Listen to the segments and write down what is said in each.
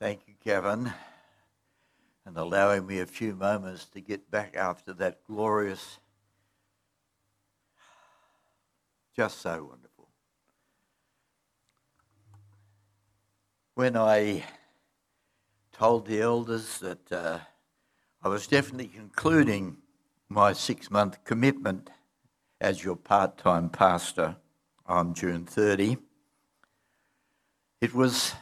Thank you, Kevin, and allowing me a few moments to get back after that glorious, just so wonderful. When I told the elders that uh, I was definitely concluding my six month commitment as your part time pastor on June 30, it was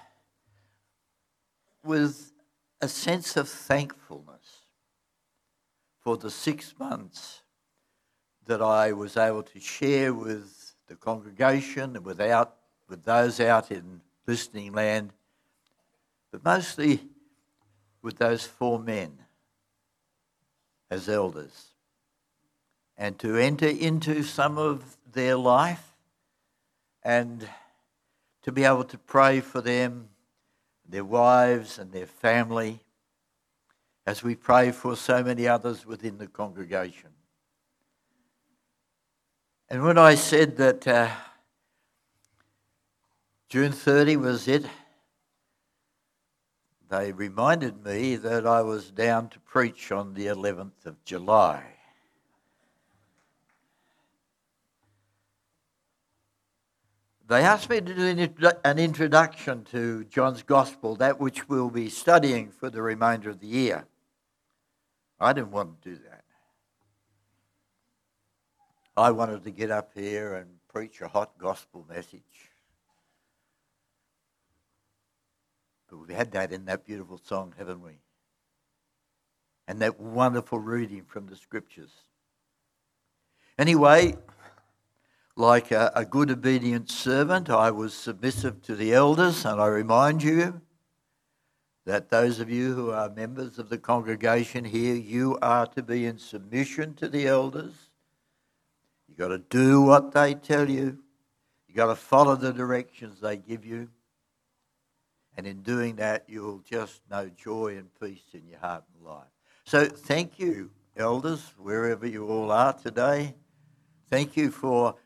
with a sense of thankfulness for the six months that I was able to share with the congregation and without, with those out in listening land, but mostly with those four men as elders, and to enter into some of their life and to be able to pray for them their wives and their family, as we pray for so many others within the congregation. And when I said that uh, June 30 was it, they reminded me that I was down to preach on the 11th of July. They asked me to do an introduction to John's Gospel, that which we'll be studying for the remainder of the year. I didn't want to do that. I wanted to get up here and preach a hot gospel message. But we've had that in that beautiful song, haven't we? And that wonderful reading from the scriptures. Anyway, like a, a, good obedient servant, I was submissive to the elders, and I remind you that those of you who are members of the congregation here, you are to be in submission to the elders. You've got to do what they tell you, you've got to follow the directions they give you. And in doing that, you'll just know joy and peace in your heart and life. So, thank you, elders, wherever you all are today. Thank you for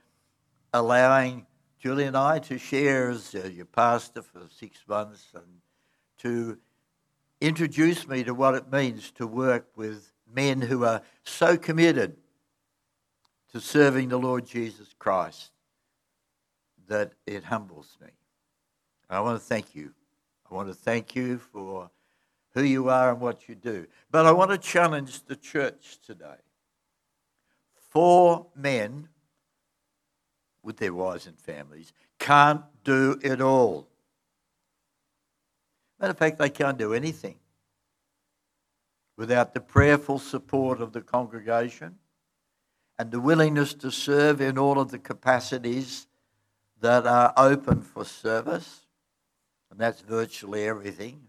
allowing Julie and I to share as uh, your pastor for six months and to introduce me to what it means to work with men who are so committed to serving the Lord Jesus Christ that it humbles me. I want to thank you. I want to thank you for who you are and what you do. But I want to challenge the church today. Four men with their wives and families can't do it all. Matter of fact, they can't do anything without the prayerful support of the congregation and the willingness to serve in all of the capacities that are open for service. And that's virtually everything.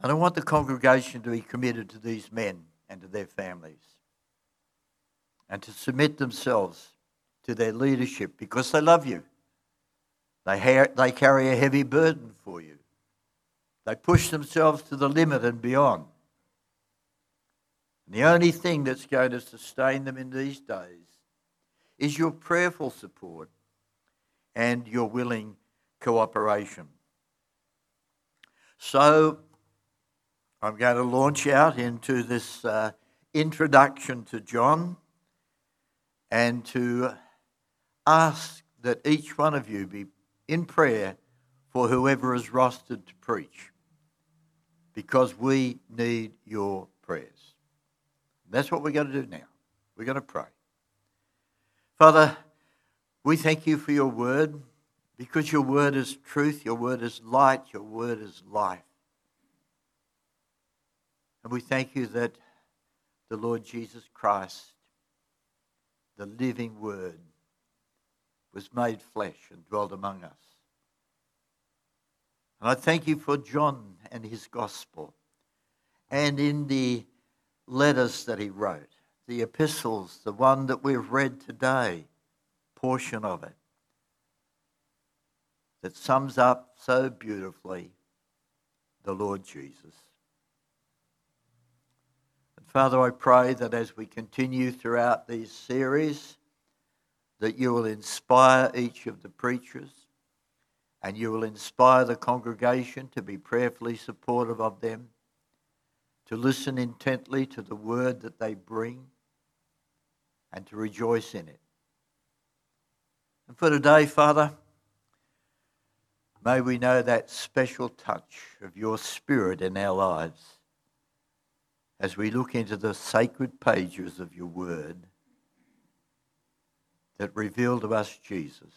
And I want the congregation to be committed to these men and to their families and to submit themselves to their leadership because they love you. They, ha- they carry a heavy burden for you. They push themselves to the limit and beyond. And the only thing that's going to sustain them in these days is your prayerful support and your willing cooperation. So, I'm going to launch out into this uh, introduction to John and to ask that each one of you be in prayer for whoever is rostered to preach because we need your prayers. That's what we're going to do now. We're going to pray. Father, we thank you for your word because your word is truth, your word is light, your word is life. And we thank you that the Lord Jesus Christ the living Word, was made flesh and dwelt among us. And I thank you for John and his gospel, and in the letters that he wrote, the epistles, the one that we've read today, portion of it, that sums up so beautifully the Lord Jesus. Father, I pray that as we continue throughout these series, that you will inspire each of the preachers and you will inspire the congregation to be prayerfully supportive of them, to listen intently to the word that they bring, and to rejoice in it. And for today, Father, may we know that special touch of your Spirit in our lives as we look into the sacred pages of your word that reveal to us Jesus.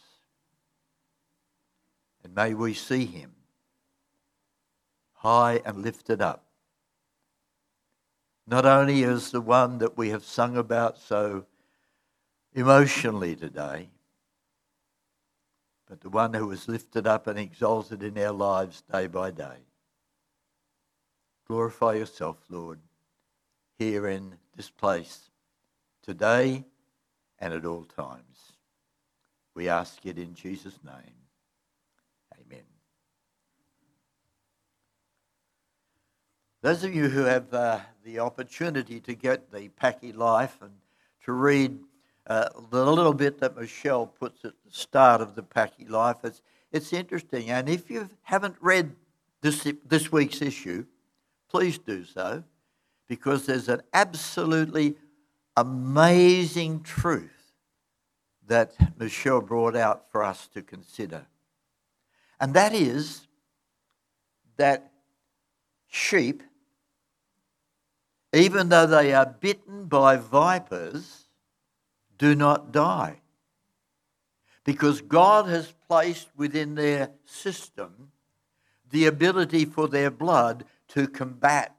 And may we see him high and lifted up, not only as the one that we have sung about so emotionally today, but the one who is lifted up and exalted in our lives day by day. Glorify yourself, Lord, here in this place, today and at all times. We ask it in Jesus' name. Amen. Those of you who have uh, the opportunity to get the Packy Life and to read uh, the little bit that Michelle puts at the start of the Packy Life, it's, it's interesting. And if you haven't read this, this week's issue, please do so because there's an absolutely amazing truth that Michelle brought out for us to consider. And that is that sheep, even though they are bitten by vipers, do not die. Because God has placed within their system the ability for their blood to combat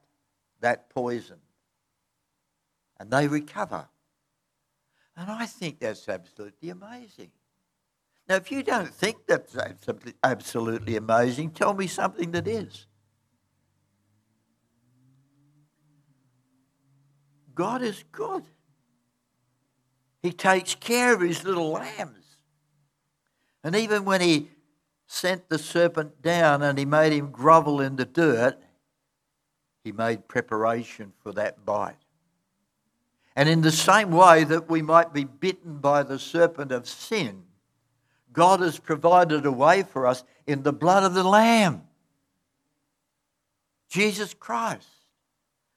that poison. And they recover. And I think that's absolutely amazing. Now, if you don't think that's absolutely amazing, tell me something that is. God is good. He takes care of his little lambs. And even when he sent the serpent down and he made him grovel in the dirt, he made preparation for that bite. And in the same way that we might be bitten by the serpent of sin, God has provided a way for us in the blood of the Lamb. Jesus Christ,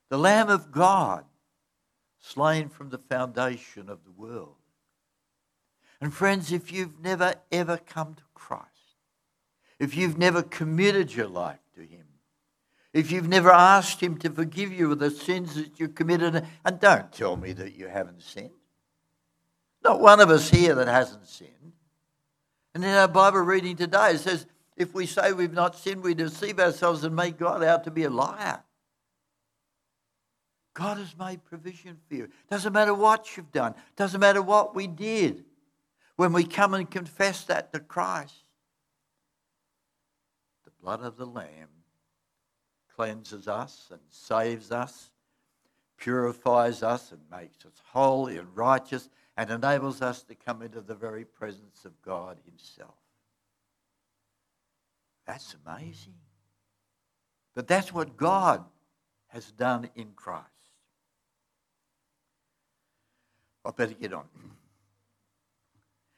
the Lamb of God, slain from the foundation of the world. And friends, if you've never ever come to Christ, if you've never committed your life to Him, if you've never asked Him to forgive you of the sins that you committed, and don't tell me that you haven't sinned. Not one of us here that hasn't sinned. And in our Bible reading today, it says, if we say we've not sinned, we deceive ourselves and make God out to be a liar. God has made provision for you. Doesn't matter what you've done, doesn't matter what we did. When we come and confess that to Christ, the blood of the Lamb cleanses us and saves us, purifies us and makes us holy and righteous, and enables us to come into the very presence of God Himself. That's amazing. But that's what God has done in Christ. I better get on.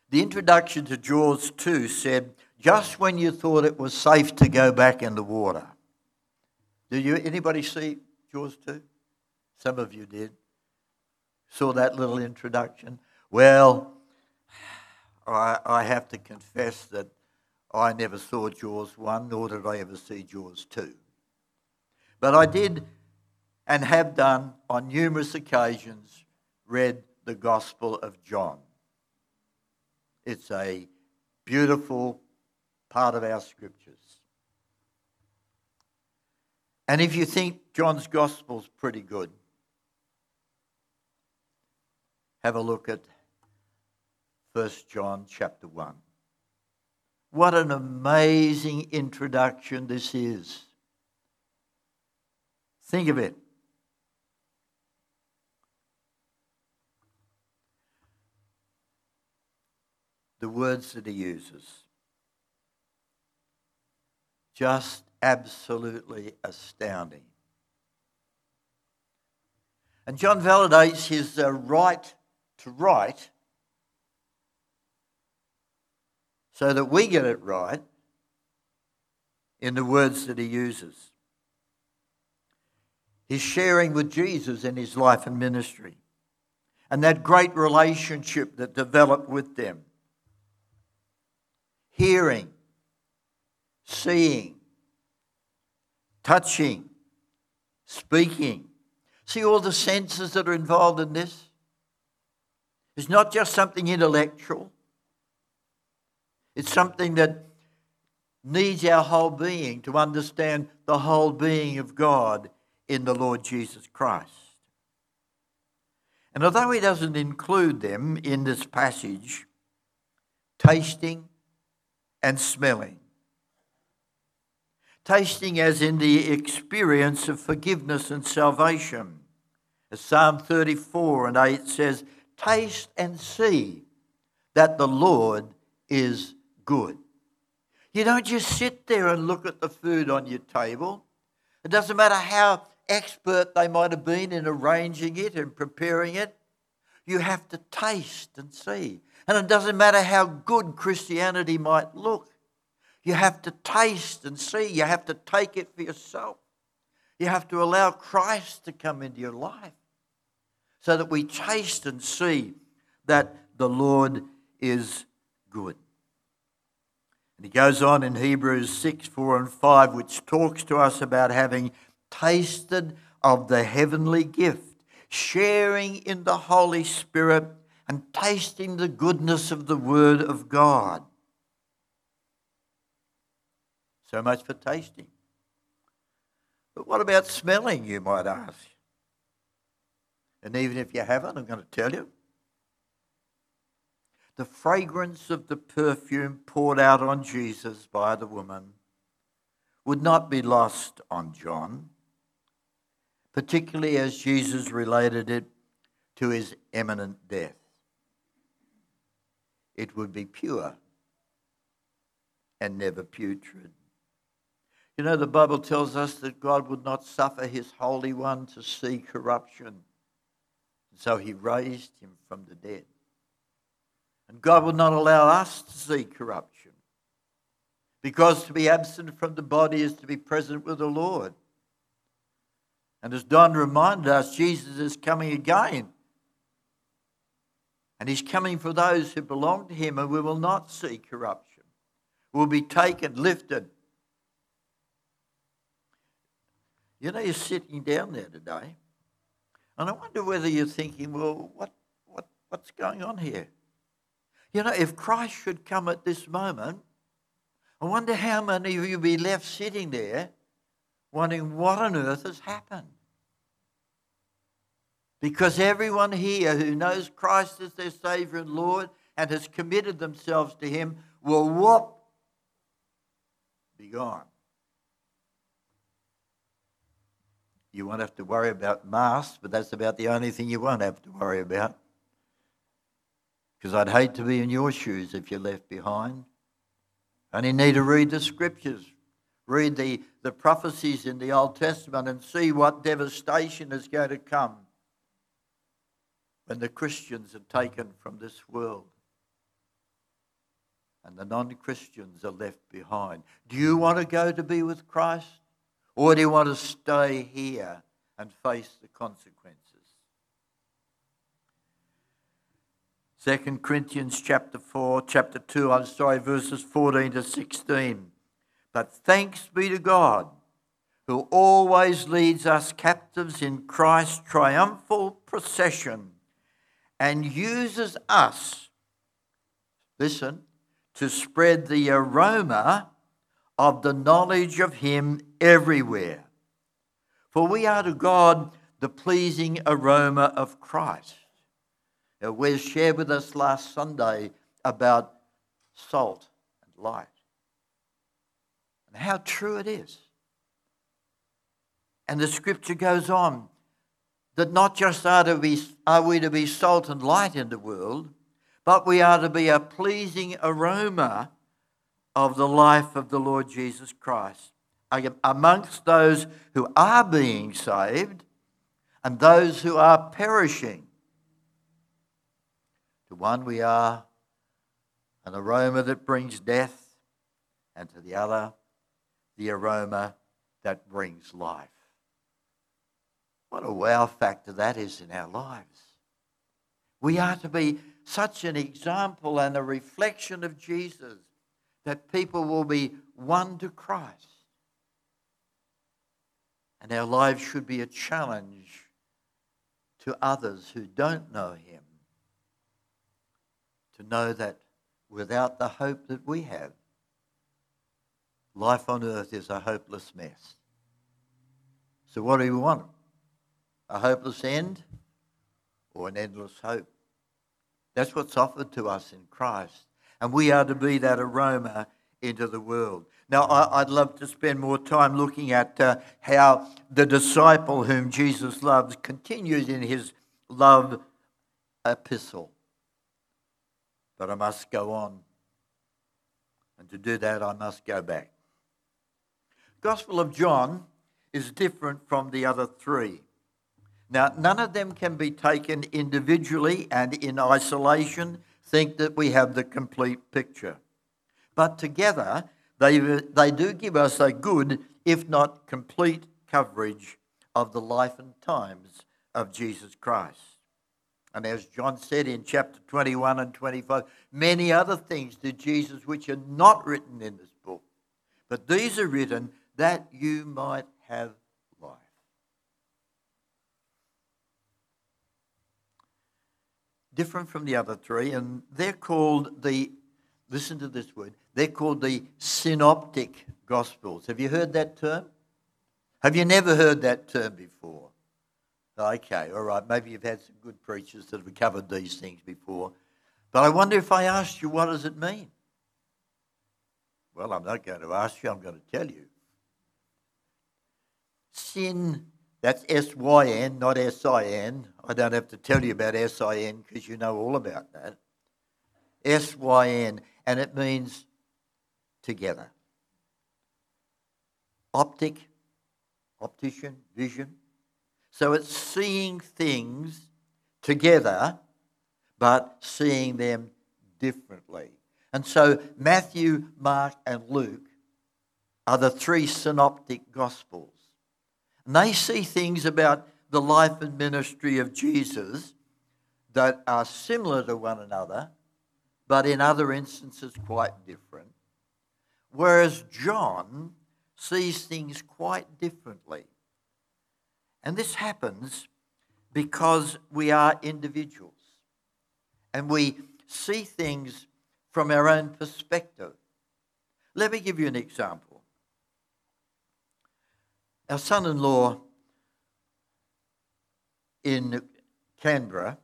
The introduction to Jaws 2 said, just when you thought it was safe to go back in the water, did you anybody see Jaws 2? Some of you did. Saw that little introduction. Well, I, I have to confess that I never saw Jaws 1, nor did I ever see Jaws 2. But I did and have done on numerous occasions read the Gospel of John. It's a beautiful part of our scriptures. And if you think John's Gospel's pretty good, have a look at 1 John chapter 1. What an amazing introduction this is. Think of it. The words that he uses. Just absolutely astounding. And John validates his uh, right to write so that we get it right in the words that he uses. He's sharing with Jesus in his life and ministry and that great relationship that developed with them. Hearing, seeing, touching, speaking. See all the senses that are involved in this? It's not just something intellectual, it's something that needs our whole being to understand the whole being of God in the Lord Jesus Christ. And although he doesn't include them in this passage, tasting and smelling, tasting as in the experience of forgiveness and salvation. As Psalm 34 and 8 says, Taste and see that the Lord is good. You don't just sit there and look at the food on your table. It doesn't matter how expert they might have been in arranging it and preparing it. You have to taste and see. And it doesn't matter how good Christianity might look. You have to taste and see. You have to take it for yourself. You have to allow Christ to come into your life so that we taste and see that the Lord is good. And he goes on in Hebrews 6 4 and 5, which talks to us about having tasted of the heavenly gift, sharing in the Holy Spirit, and tasting the goodness of the Word of God. So much for tasting. But what about smelling, you might ask? And even if you haven't, I'm going to tell you. The fragrance of the perfume poured out on Jesus by the woman would not be lost on John particularly as Jesus related it to his imminent death. It would be pure and never putrid. You know, the Bible tells us that God would not suffer his Holy One to see corruption. So he raised him from the dead. And God will not allow us to see corruption. Because to be absent from the body is to be present with the Lord. And as Don reminded us, Jesus is coming again. And he's coming for those who belong to him, and we will not see corruption. We'll be taken, lifted. You know, you're sitting down there today, and I wonder whether you're thinking, well, what, what, what's going on here? You know, if Christ should come at this moment, I wonder how many of you be left sitting there wondering what on earth has happened. Because everyone here who knows Christ as their Savior and Lord and has committed themselves to Him will whoop, be gone. You won't have to worry about masks, but that's about the only thing you won't have to worry about. Because I'd hate to be in your shoes if you're left behind. Only need to read the scriptures, read the, the prophecies in the Old Testament, and see what devastation is going to come when the Christians are taken from this world and the non Christians are left behind. Do you want to go to be with Christ? Or do you want to stay here and face the consequences? 2 Corinthians chapter 4, chapter 2, I'm sorry, verses 14 to 16. But thanks be to God who always leads us captives in Christ's triumphal procession and uses us, listen, to spread the aroma of the knowledge of Him everywhere. For we are to God the pleasing aroma of Christ. Now, Wes shared with us last Sunday about salt and light and how true it is. And the scripture goes on that not just are, to be, are we to be salt and light in the world, but we are to be a pleasing aroma of the life of the Lord Jesus Christ amongst those who are being saved and those who are perishing. To one, we are an aroma that brings death, and to the other, the aroma that brings life. What a wow factor that is in our lives. We are to be such an example and a reflection of Jesus that people will be won to Christ. And our lives should be a challenge to others who don't know Him to know that without the hope that we have, life on earth is a hopeless mess. So, what do we want? A hopeless end or an endless hope? That's what's offered to us in Christ. And we are to be that aroma into the world. Now, I'd love to spend more time looking at uh, how the disciple whom Jesus loves continues in his love epistle. But I must go on. And to do that, I must go back. Gospel of John is different from the other three. Now, none of them can be taken individually and in isolation, think that we have the complete picture. But together, they, they do give us a good, if not complete, coverage of the life and times of Jesus Christ. And as John said in chapter 21 and 25, many other things did Jesus which are not written in this book. But these are written that you might have different from the other three, and they're called the, listen to this word, they're called the synoptic gospels. Have you heard that term? Have you never heard that term before? Okay, all right, maybe you've had some good preachers that have covered these things before. But I wonder if I asked you, what does it mean? Well, I'm not going to ask you, I'm going to tell you. Sin that's S Y N, not S I don't have to tell you about S I N because you know all about that. S Y N, and it means together. Optic, optician, vision. So it's seeing things together, but seeing them differently. And so Matthew, Mark, and Luke are the three synoptic gospels. And they see things about the life and ministry of Jesus that are similar to one another, but in other instances quite different. Whereas John sees things quite differently. And this happens because we are individuals and we see things from our own perspective. Let me give you an example. Our son in law in Canberra,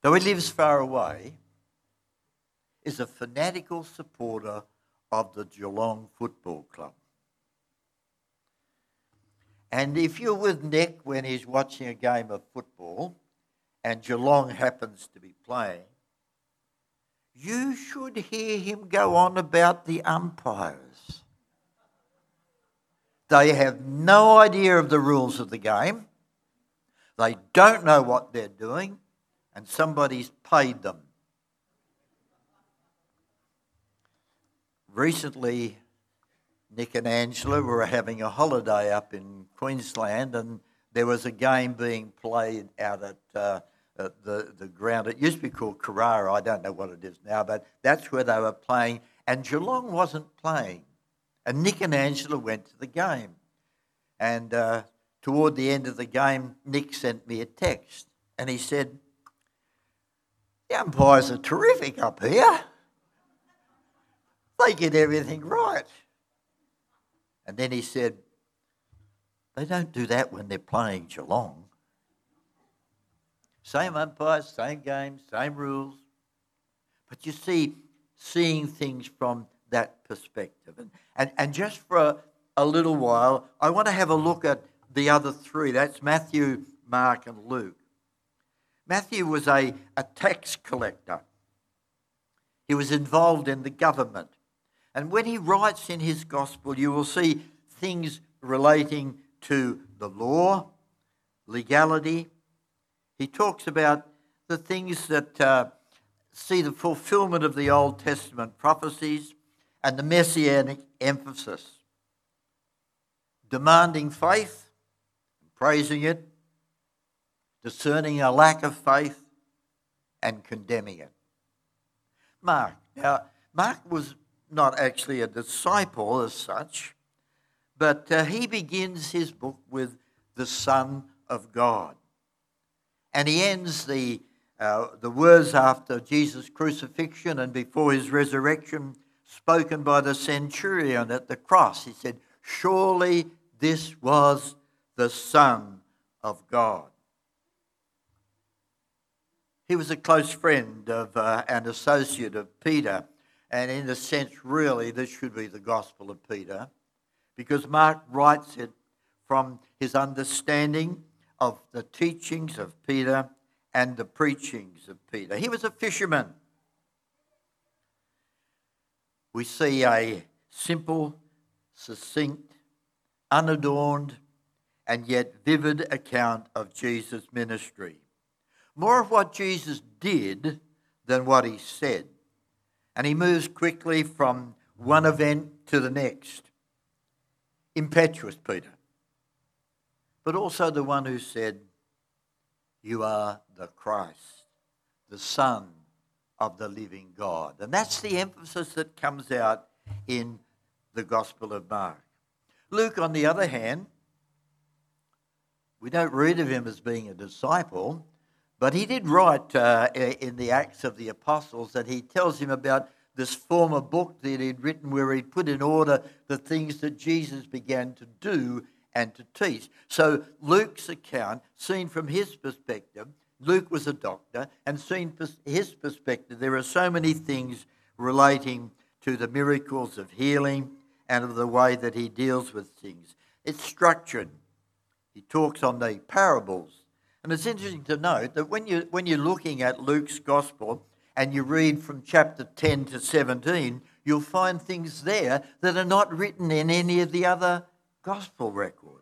though he lives far away, is a fanatical supporter of the Geelong Football Club. And if you're with Nick when he's watching a game of football and Geelong happens to be playing, you should hear him go on about the umpires. They have no idea of the rules of the game. They don't know what they're doing, and somebody's paid them. Recently, Nick and Angela were having a holiday up in Queensland, and there was a game being played out at, uh, at the, the ground. It used to be called Carrara. I don't know what it is now, but that's where they were playing. And Geelong wasn't playing. And Nick and Angela went to the game. And uh, toward the end of the game, Nick sent me a text and he said, The umpires are terrific up here. They get everything right. And then he said, They don't do that when they're playing Geelong. Same umpires, same games, same rules. But you see, seeing things from that perspective. And, and, and just for a, a little while, I want to have a look at the other three. That's Matthew, Mark, and Luke. Matthew was a, a tax collector, he was involved in the government. And when he writes in his gospel, you will see things relating to the law, legality. He talks about the things that uh, see the fulfillment of the Old Testament prophecies and the messianic emphasis, demanding faith, praising it, discerning a lack of faith, and condemning it. Mark. Now, Mark was not actually a disciple as such, but uh, he begins his book with the Son of God. And he ends the, uh, the words after Jesus' crucifixion and before his resurrection, spoken by the centurion at the cross. He said, Surely this was the Son of God. He was a close friend of uh, an associate of Peter, and in a sense, really, this should be the Gospel of Peter, because Mark writes it from his understanding of the teachings of Peter and the preachings of Peter. He was a fisherman. We see a simple, succinct, unadorned, and yet vivid account of Jesus' ministry. More of what Jesus did than what he said. And he moves quickly from one event to the next. Impetuous Peter but also the one who said, You are the Christ, the Son of the living God. And that's the emphasis that comes out in the Gospel of Mark. Luke, on the other hand, we don't read of him as being a disciple, but he did write uh, in the Acts of the Apostles that he tells him about this former book that he'd written where he'd put in order the things that Jesus began to do and to teach. So Luke's account, seen from his perspective, Luke was a doctor, and from his perspective, there are so many things relating to the miracles of healing and of the way that he deals with things. It's structured. He talks on the parables. And it's interesting to note that when, you, when you're looking at Luke's gospel and you read from chapter 10 to 17, you'll find things there that are not written in any of the other gospel records.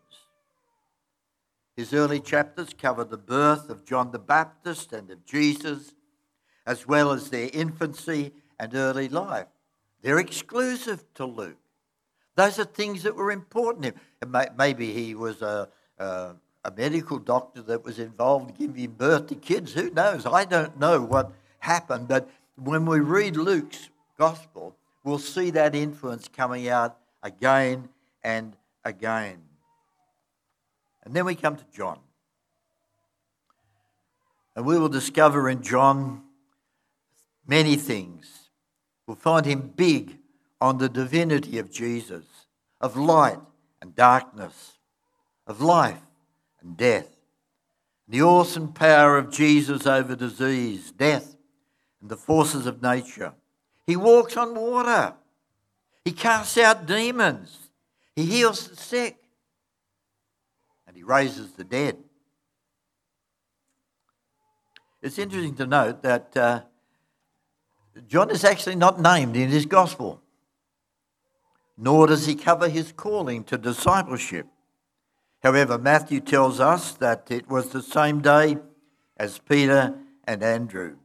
His early chapters cover the birth of John the Baptist and of Jesus, as well as their infancy and early life. They're exclusive to Luke. Those are things that were important to him. Maybe he was a, a, a medical doctor that was involved giving birth to kids. Who knows? I don't know what happened. But when we read Luke's gospel, we'll see that influence coming out again and again. And then we come to John. And we will discover in John many things. We'll find him big on the divinity of Jesus, of light and darkness, of life and death, the awesome power of Jesus over disease, death, and the forces of nature. He walks on water. He casts out demons. He heals the sick he raises the dead. It's interesting to note that uh, John is actually not named in his gospel, nor does he cover his calling to discipleship. However, Matthew tells us that it was the same day as Peter and Andrew.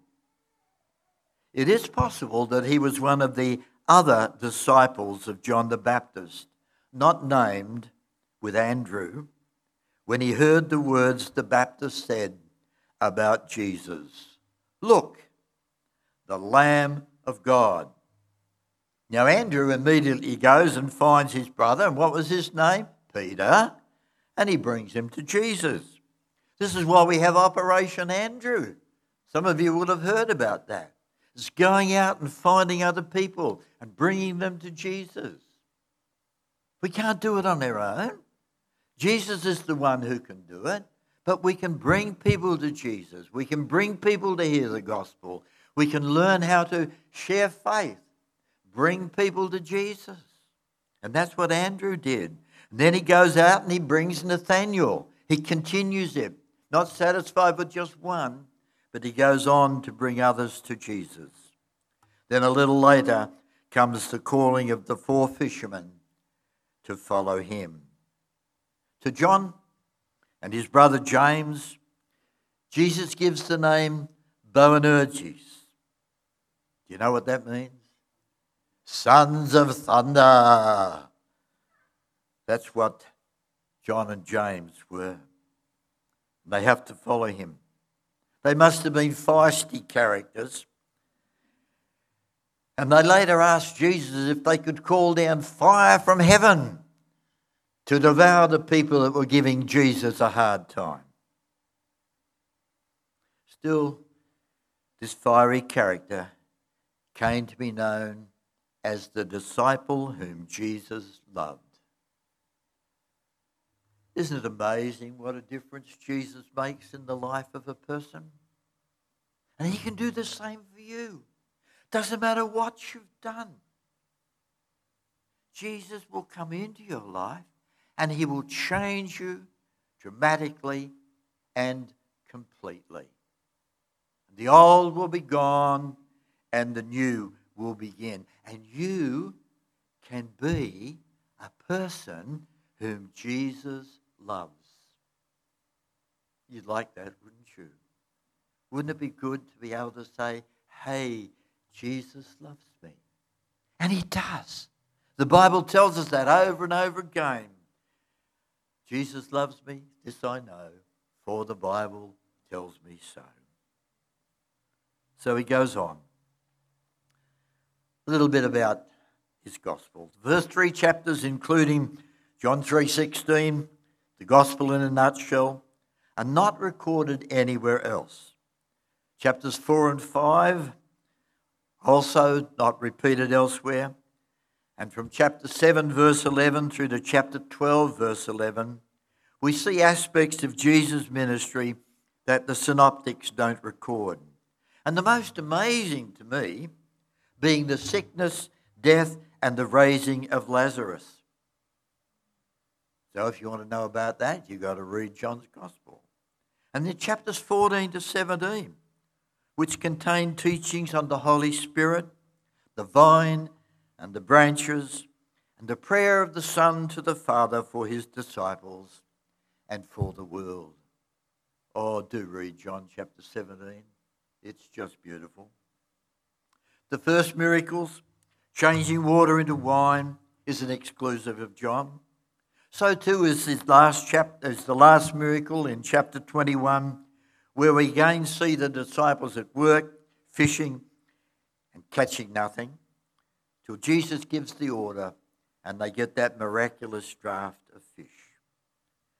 It is possible that he was one of the other disciples of John the Baptist not named, with Andrew, when he heard the words the Baptist said about Jesus Look, the Lamb of God. Now, Andrew immediately goes and finds his brother, and what was his name? Peter, and he brings him to Jesus. This is why we have Operation Andrew. Some of you would have heard about that. It's going out and finding other people and bringing them to Jesus. We can't do it on our own. Jesus is the one who can do it. But we can bring people to Jesus. We can bring people to hear the gospel. We can learn how to share faith, bring people to Jesus. And that's what Andrew did. And then he goes out and he brings Nathaniel. He continues it, not satisfied with just one, but he goes on to bring others to Jesus. Then a little later comes the calling of the four fishermen to follow him. To John and his brother James, Jesus gives the name Boanerges. Do you know what that means? sons of thunder. That's what John and James were. They have to follow him. They must have been feisty characters. And they later asked Jesus if they could call down fire from heaven to devour the people that were giving Jesus a hard time. Still, this fiery character came to be known as the disciple whom Jesus loved. Isn't it amazing what a difference Jesus makes in the life of a person? And he can do the same for you. Doesn't matter what you've done. Jesus will come into your life and he will change you dramatically and completely. The old will be gone and the new will begin. And you can be a person whom Jesus loves. You'd like that, wouldn't you? Wouldn't it be good to be able to say, hey, Jesus loves me? And he does. The Bible tells us that over and over again. Jesus loves me, this I know, for the Bible tells me so. So he goes on. A little bit about his gospel. The first three chapters, including John 3.16, the gospel in a nutshell, are not recorded anywhere else. Chapters 4 and 5, also not repeated elsewhere. And from chapter 7, verse 11, through to chapter 12, verse 11, we see aspects of Jesus' ministry that the synoptics don't record. And the most amazing to me being the sickness, death, and the raising of Lazarus. So if you want to know about that, you've got to read John's Gospel. And then chapters 14 to 17, which contain teachings on the Holy Spirit, the vine and the branches, and the prayer of the Son to the Father for his disciples and for the world. Oh, do read John chapter 17. It's just beautiful. The first miracles, changing water into wine, is an exclusive of John. So too is his last chapter, is the last miracle in chapter 21, where we again see the disciples at work, fishing and catching nothing, till Jesus gives the order and they get that miraculous draught of fish.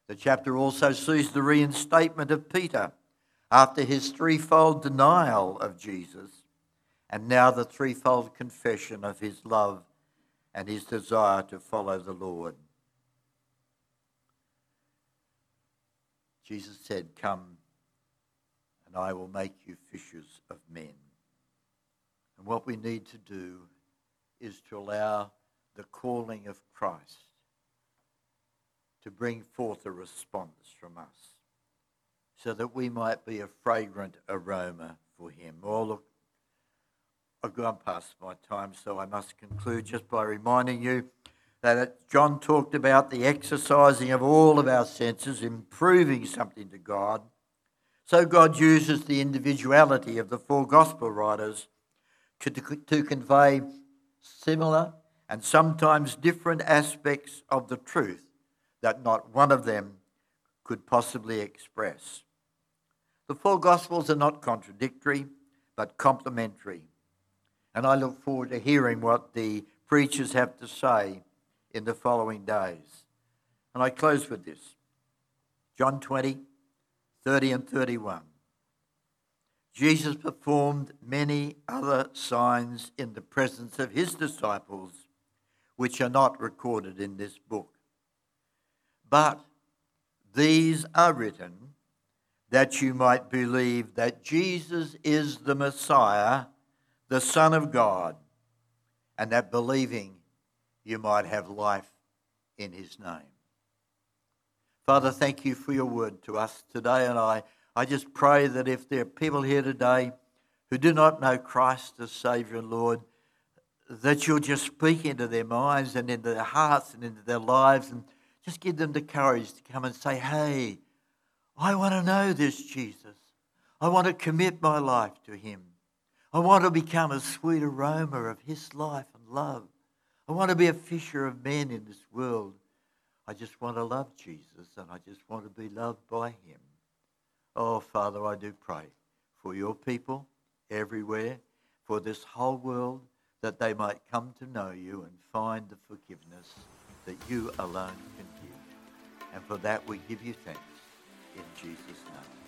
The chapter also sees the reinstatement of Peter after his threefold denial of Jesus, and now the threefold confession of his love and his desire to follow the Lord. Jesus said, Come, and I will make you fishers of men. And what we need to do is to allow the calling of Christ to bring forth a response from us so that we might be a fragrant aroma for him. Oh, look, I've gone past my time, so I must conclude just by reminding you that John talked about the exercising of all of our senses, improving something to God. So God uses the individuality of the four gospel writers to, to convey similar and sometimes different aspects of the truth that not one of them could possibly express. The four gospels are not contradictory, but complementary. And I look forward to hearing what the preachers have to say in the following days. And I close with this John 20, 30 and 31. Jesus performed many other signs in the presence of his disciples, which are not recorded in this book. But these are written that you might believe that Jesus is the Messiah, the Son of God, and that believing you might have life in his name. Father, thank you for your word to us today. And I, I just pray that if there are people here today who do not know Christ as Savior and Lord, that you'll just speak into their minds and into their hearts and into their lives and just give them the courage to come and say, Hey, I want to know this Jesus. I want to commit my life to him. I want to become a sweet aroma of his life and love. I want to be a fisher of men in this world. I just want to love Jesus and I just want to be loved by him. Oh, Father, I do pray for your people everywhere, for this whole world, that they might come to know you and find the forgiveness that you alone can give. And for that we give you thanks in Jesus' name.